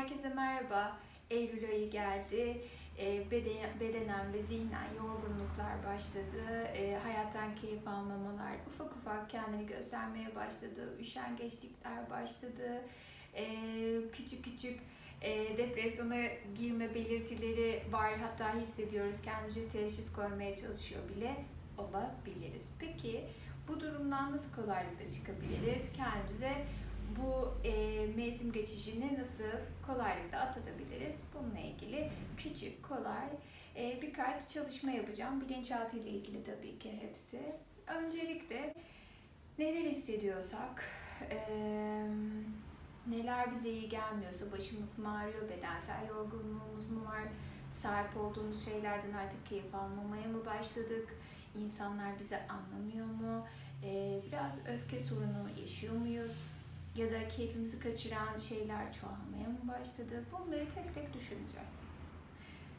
Herkese merhaba. Eylül ayı geldi. E, beden, bedenen ve zihnen yorgunluklar başladı. E, hayattan keyif almamalar ufak ufak kendini göstermeye başladı. Üşengeçlikler başladı. E, küçük küçük e, depresyona girme belirtileri var. Hatta hissediyoruz. Kendimize teşhis koymaya çalışıyor bile olabiliriz. Peki bu durumdan nasıl kolaylıkla çıkabiliriz? Kendimize bu e, mevsim geçişini nasıl kolaylıkla atlatabiliriz? Bununla ilgili küçük, kolay e, birkaç çalışma yapacağım. Bilinçaltı ile ilgili tabii ki hepsi. Öncelikle neler hissediyorsak, e, neler bize iyi gelmiyorsa, başımız mı ağrıyor, bedensel yorgunluğumuz mu var, sahip olduğumuz şeylerden artık keyif almamaya mı başladık, insanlar bizi anlamıyor mu, e, biraz öfke sorunu yaşıyor muyuz, ya da keyfimizi kaçıran şeyler çoğalmaya mı başladı? Bunları tek tek düşüneceğiz.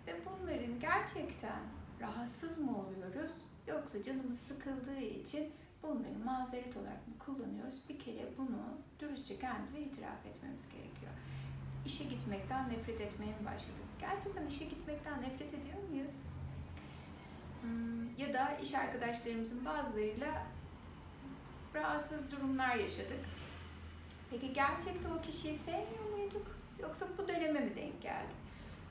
Ve bunların gerçekten rahatsız mı oluyoruz yoksa canımız sıkıldığı için bunları mazeret olarak mı kullanıyoruz? Bir kere bunu dürüstçe kendimize itiraf etmemiz gerekiyor. İşe gitmekten nefret etmeye mi başladık? Gerçekten işe gitmekten nefret ediyor muyuz? Hmm, ya da iş arkadaşlarımızın bazılarıyla rahatsız durumlar yaşadık Peki gerçekten o kişiyi sevmiyor muyduk? Yoksa bu döneme mi denk geldi?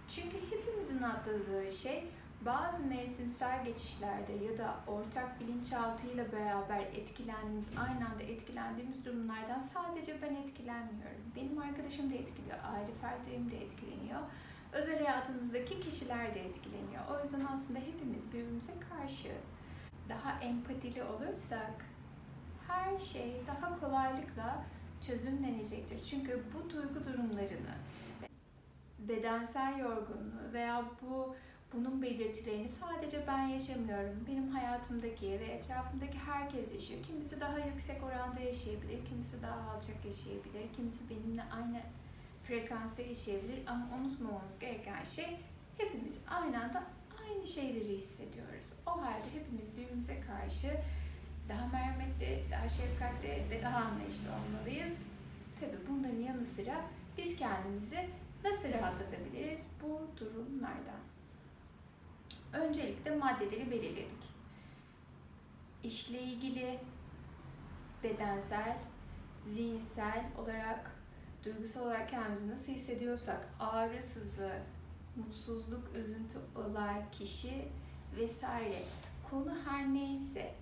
Çünkü hepimizin atladığı şey bazı mevsimsel geçişlerde ya da ortak bilinçaltıyla beraber etkilendiğimiz, aynı anda etkilendiğimiz durumlardan sadece ben etkilenmiyorum. Benim arkadaşım da etkiliyor, aile fertlerim de etkileniyor. Özel hayatımızdaki kişiler de etkileniyor. O yüzden aslında hepimiz birbirimize karşı daha empatili olursak her şey daha kolaylıkla çözümlenecektir. Çünkü bu duygu durumlarını bedensel yorgunluğu veya bu bunun belirtilerini sadece ben yaşamıyorum. Benim hayatımdaki ve etrafımdaki herkes yaşıyor. Kimisi daha yüksek oranda yaşayabilir, kimisi daha alçak yaşayabilir, kimisi benimle aynı frekansta yaşayabilir. Ama unutmamamız gereken şey hepimiz aynı anda aynı şeyleri hissediyoruz. O halde hepimiz birbirimize karşı daha merhametli, daha şefkatli ve daha anlayışlı olmalıyız. Tabi bunların yanı sıra biz kendimizi nasıl rahatlatabiliriz bu durumlardan? Öncelikle maddeleri belirledik. İşle ilgili bedensel, zihinsel olarak, duygusal olarak kendimizi nasıl hissediyorsak, ağrı, sızı, mutsuzluk, üzüntü, olay, kişi vesaire konu her neyse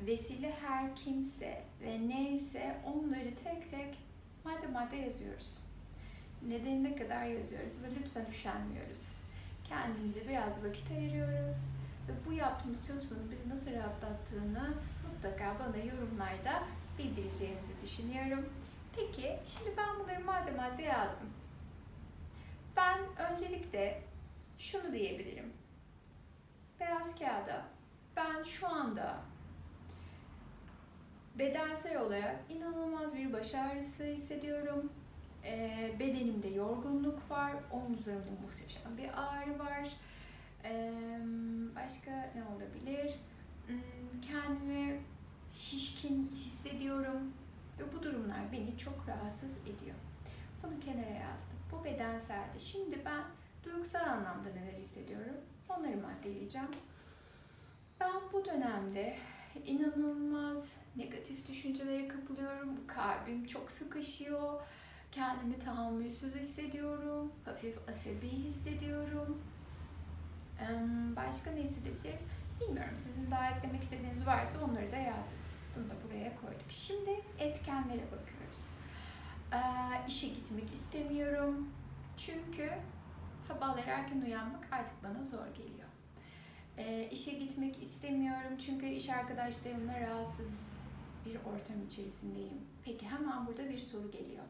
vesile her kimse ve neyse onları tek tek madde madde yazıyoruz. Nedenine kadar yazıyoruz ve lütfen üşenmiyoruz. Kendimize biraz vakit ayırıyoruz ve bu yaptığımız çalışmanın bizi nasıl rahatlattığını mutlaka bana yorumlarda bildireceğinizi düşünüyorum. Peki, şimdi ben bunları madde madde yazdım. Ben öncelikle şunu diyebilirim. Beyaz kağıda ben şu anda bedensel olarak inanılmaz bir baş ağrısı hissediyorum. E, bedenimde yorgunluk var, omuzlarımda muhteşem bir ağrı var. E, başka ne olabilir? Hmm, kendimi şişkin hissediyorum ve bu durumlar beni çok rahatsız ediyor. Bunu kenara yazdım. Bu bedenseldi. Şimdi ben duygusal anlamda neler hissediyorum? Onları maddeleyeceğim. Ben bu dönemde inanılmaz negatif düşüncelere kapılıyorum. Kalbim çok sıkışıyor. Kendimi tahammülsüz hissediyorum. Hafif asabi hissediyorum. Başka ne hissedebiliriz? Bilmiyorum. Sizin daha eklemek istediğiniz varsa onları da yazın. Bunu da buraya koyduk. Şimdi etkenlere bakıyoruz. İşe gitmek istemiyorum. Çünkü sabahları erken uyanmak artık bana zor geliyor. E, işe gitmek istemiyorum çünkü iş arkadaşlarımla rahatsız bir ortam içerisindeyim. Peki hemen burada bir soru geliyor.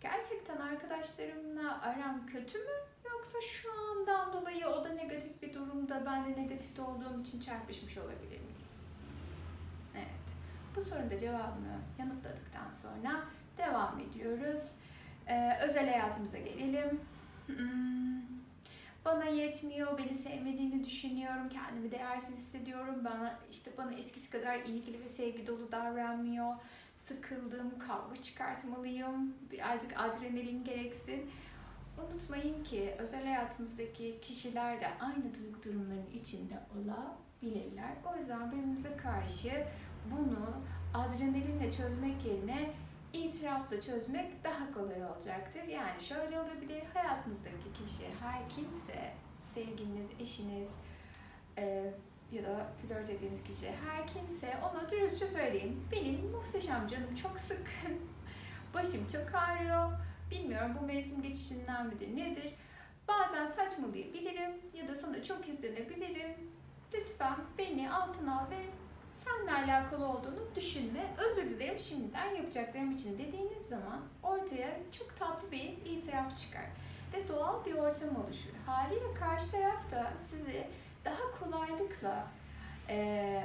Gerçekten arkadaşlarımla aram kötü mü? Yoksa şu andan dolayı o da negatif bir durumda, ben de negatifte olduğum için çarpışmış olabilir miyiz? Evet. Bu sorunun da cevabını yanıtladıktan sonra devam ediyoruz. Ee, özel hayatımıza gelelim. Hmm, bana yetmiyor, beni sevmediğini düşünüyorum, kendimi değersiz hissediyorum. Bana işte bana eskisi kadar ilgili ve sevgi dolu davranmıyor. Sıkıldım, kavga çıkartmalıyım, birazcık adrenalin gereksin. Unutmayın ki özel hayatımızdaki kişiler de aynı duygu durumlarının içinde olabilirler. O yüzden birbirimize karşı bunu adrenalinle çözmek yerine itirafla çözmek daha kolay olacaktır. Yani şöyle olabilir, hayatınızdaki kişi her kimse, sevgiliniz, eşiniz e, ya da flört ettiğiniz kişi her kimse ona dürüstçe söyleyin. Benim muhteşem canım çok sıkın, başım çok ağrıyor, bilmiyorum bu mevsim geçişinden midir nedir? Bazen saçmalayabilirim ya da sana çok yüklenebilirim. Lütfen beni altına al ve seninle alakalı olduğunu düşünme. Özür dilerim şimdiden yapacaklarım için dediğiniz zaman ortaya çok tatlı bir itiraf çıkar. Ve doğal bir ortam oluşur. Haliyle karşı taraf da sizi daha kolaylıkla e,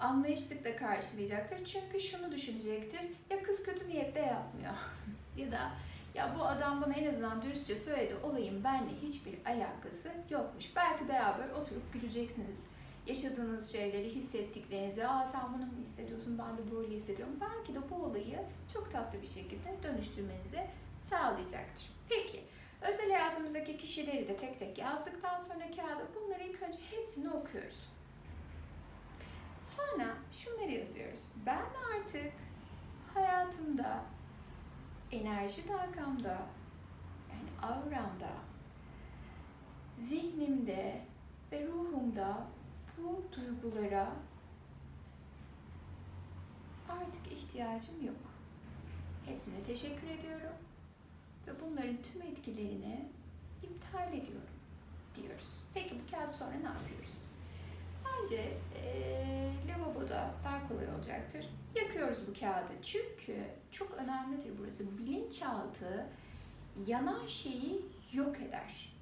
anlayışlıkla karşılayacaktır. Çünkü şunu düşünecektir. Ya kız kötü niyetle yapmıyor. ya da ya bu adam bana en azından dürüstçe söyledi olayın benimle hiçbir alakası yokmuş. Belki beraber oturup güleceksiniz yaşadığınız şeyleri, hissettiklerinizi, aa sen bunu mu hissediyorsun, ben de böyle hissediyorum. Belki de bu olayı çok tatlı bir şekilde dönüştürmenizi sağlayacaktır. Peki, özel hayatımızdaki kişileri de tek tek yazdıktan sonra kağıda bunları ilk önce hepsini okuyoruz. Sonra şunları yazıyoruz. Ben artık hayatımda, enerji dalgamda, yani avramda, zihnimde ve ruhumda bu duygulara artık ihtiyacım yok. Hepsine teşekkür ediyorum ve bunların tüm etkilerini iptal ediyorum diyoruz. Peki bu kağıt sonra ne yapıyoruz? Bence e, lavaboda daha kolay olacaktır. Yakıyoruz bu kağıdı çünkü çok önemlidir burası. Bilinçaltı yanan şeyi yok eder.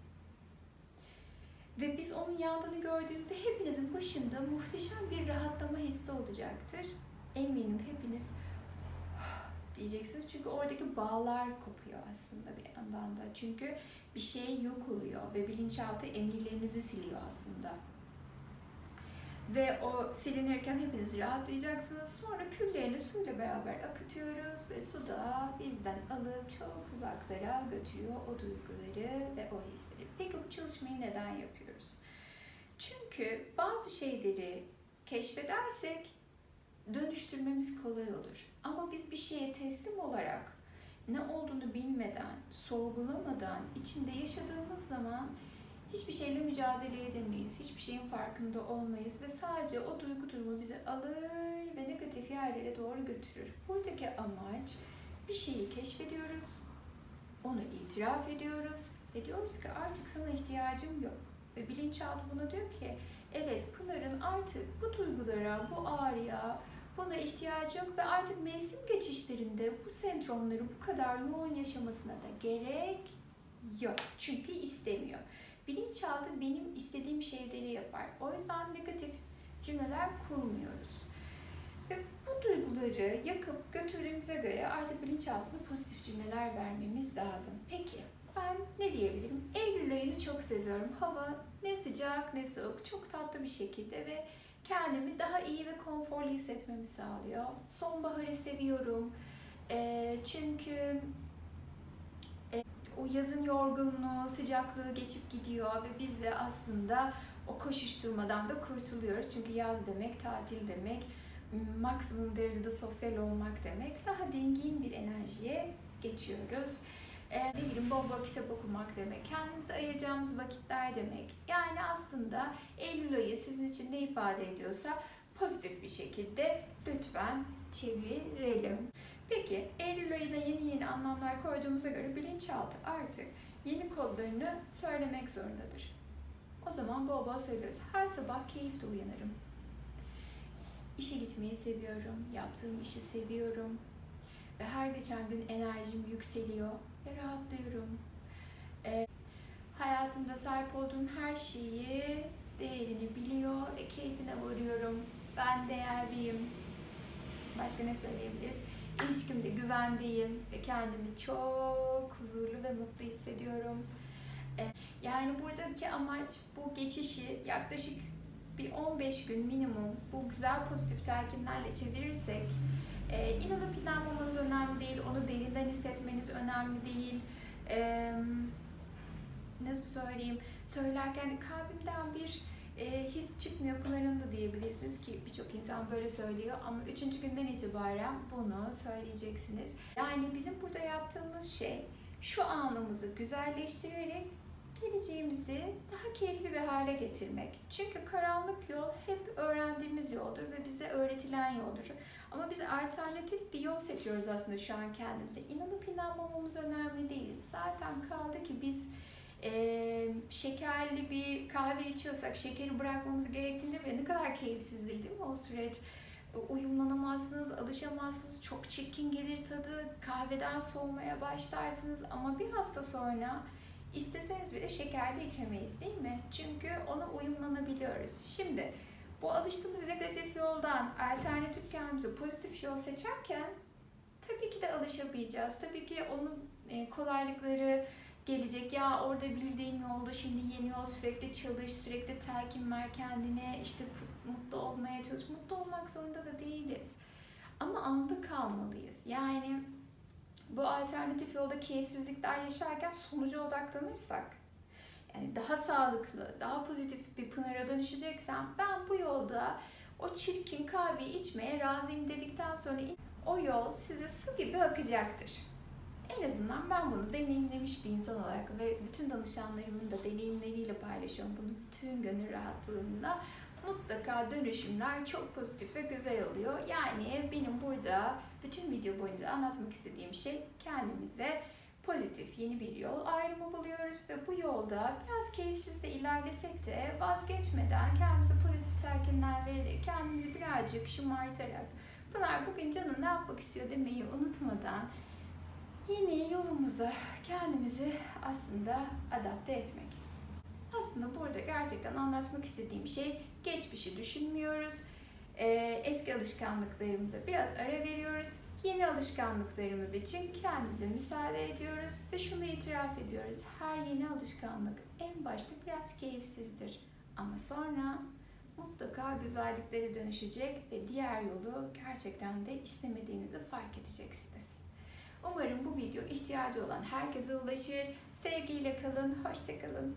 Ve biz onun yandığını gördüğümüzde hepinizin başında muhteşem bir rahatlama hissi olacaktır. Eminim hepiniz diyeceksiniz çünkü oradaki bağlar kopuyor aslında bir yandan da. Çünkü bir şey yok oluyor ve bilinçaltı emirlerinizi siliyor aslında. Ve o silinirken hepiniz rahatlayacaksınız. Sonra küllerini suyla beraber akıtıyoruz ve su da bizden alıp çok uzaklara götürüyor o duyguları ve o hisleri. Peki bu çalışmayı neden yapıyoruz? Çünkü bazı şeyleri keşfedersek dönüştürmemiz kolay olur. Ama biz bir şeye teslim olarak ne olduğunu bilmeden, sorgulamadan, içinde yaşadığımız zaman hiçbir şeyle mücadele edemeyiz. Hiçbir şeyin farkında olmayız ve sadece o duygu durumu bizi alır ve negatif yerlere doğru götürür. Buradaki amaç bir şeyi keşfediyoruz, onu itiraf ediyoruz ve diyoruz ki artık sana ihtiyacım yok. Ve bilinçaltı buna diyor ki evet Pınar'ın artık bu duygulara, bu ağrıya, buna ihtiyacı yok ve artık mevsim geçişlerinde bu sendromları bu kadar yoğun yaşamasına da gerek yok. Çünkü istemiyor. Bilinçaltı benim istediğim şeyleri yapar. O yüzden negatif cümleler kurmuyoruz. Ve bu duyguları yakıp götürdüğümüze göre artık bilinçaltına pozitif cümleler vermemiz lazım. Peki ben ne diyebilirim? Eylül ayını çok seviyorum. Hava ne sıcak ne soğuk. Çok tatlı bir şekilde ve kendimi daha iyi ve konforlu hissetmemi sağlıyor. Sonbaharı seviyorum. E, çünkü o yazın yorgunluğu, sıcaklığı geçip gidiyor ve biz de aslında o koşuşturmadan da kurtuluyoruz. Çünkü yaz demek, tatil demek, maksimum derecede sosyal olmak demek. Daha dingin bir enerjiye geçiyoruz e, ne bileyim bol bol kitap okumak demek, kendimize ayıracağımız vakitler demek. Yani aslında Eylül ayı sizin için ne ifade ediyorsa pozitif bir şekilde lütfen çevirelim. Peki Eylül ayına yeni yeni anlamlar koyduğumuza göre bilinçaltı artık yeni kodlarını söylemek zorundadır. O zaman bol bol söylüyoruz. Her sabah keyifle uyanırım. İşe gitmeyi seviyorum, yaptığım işi seviyorum ve her geçen gün enerjim yükseliyor ve rahatlıyorum. E, hayatımda sahip olduğum her şeyi değerini biliyor ve keyfine varıyorum. Ben değerliyim. Başka ne söyleyebiliriz? İlişkimde güvendeyim ve kendimi çok huzurlu ve mutlu hissediyorum. E, yani buradaki amaç bu geçişi yaklaşık bir 15 gün minimum bu güzel pozitif telkinlerle çevirirsek e, inanıp inanmamanız önemli değil, onu derinden hissetmeniz önemli değil. E, söyleyeyim. Söylerken kalbimden bir e, his çıkmıyor Pınar'ım da diyebilirsiniz ki birçok insan böyle söylüyor ama üçüncü günden itibaren bunu söyleyeceksiniz. Yani bizim burada yaptığımız şey şu anımızı güzelleştirerek geleceğimizi daha keyifli bir hale getirmek. Çünkü karanlık yol hep öğrendiğimiz yoldur ve bize öğretilen yoldur. Ama biz alternatif bir yol seçiyoruz aslında şu an kendimize. İnanıp inanmamamız önemli değil. Zaten kaldı ki biz e, şekerli bir kahve içiyorsak şekeri bırakmamız gerektiğinde ve ne kadar keyifsizdir değil mi o süreç? Uyumlanamazsınız, alışamazsınız, çok çirkin gelir tadı, kahveden soğumaya başlarsınız ama bir hafta sonra isteseniz bile şekerli içemeyiz değil mi? Çünkü ona uyumlanabiliyoruz. Şimdi bu alıştığımız negatif yoldan alternatif kendimize pozitif yol seçerken tabii ki de alışamayacağız. Tabii ki e, kolaylıkları gelecek. Ya orada bildiğim yolda şimdi yeni yol sürekli çalış, sürekli telkin ver kendine, işte mutlu olmaya çalış. Mutlu olmak zorunda da değiliz. Ama anlık kalmalıyız. Yani bu alternatif yolda keyifsizlikler yaşarken sonuca odaklanırsak yani daha sağlıklı, daha pozitif bir Pınar'a dönüşeceksem ben bu yolda o çirkin kahveyi içmeye razıyım dedikten sonra o yol size su gibi akacaktır. En azından ben bunu deneyimlemiş bir insan olarak ve bütün danışanlarımın da deneyimleriyle paylaşıyorum bunu bütün gönül rahatlığımla. Mutlaka dönüşümler çok pozitif ve güzel oluyor. Yani benim burada bütün video boyunca anlatmak istediğim şey kendimize pozitif yeni bir yol ayrımı buluyoruz ve bu yolda biraz keyifsiz de ilerlesek de vazgeçmeden kendimize pozitif telkinler vererek kendimizi birazcık şımartarak Pınar bugün canın ne yapmak istiyor demeyi unutmadan yeni yolumuza kendimizi aslında adapte etmek. Aslında burada gerçekten anlatmak istediğim şey geçmişi düşünmüyoruz. Eski alışkanlıklarımıza biraz ara veriyoruz. Yeni alışkanlıklarımız için kendimize müsaade ediyoruz ve şunu itiraf ediyoruz. Her yeni alışkanlık en başta biraz keyifsizdir. Ama sonra mutlaka güzelliklere dönüşecek ve diğer yolu gerçekten de istemediğinizi fark edeceksiniz. Umarım bu video ihtiyacı olan herkese ulaşır. Sevgiyle kalın, hoşçakalın.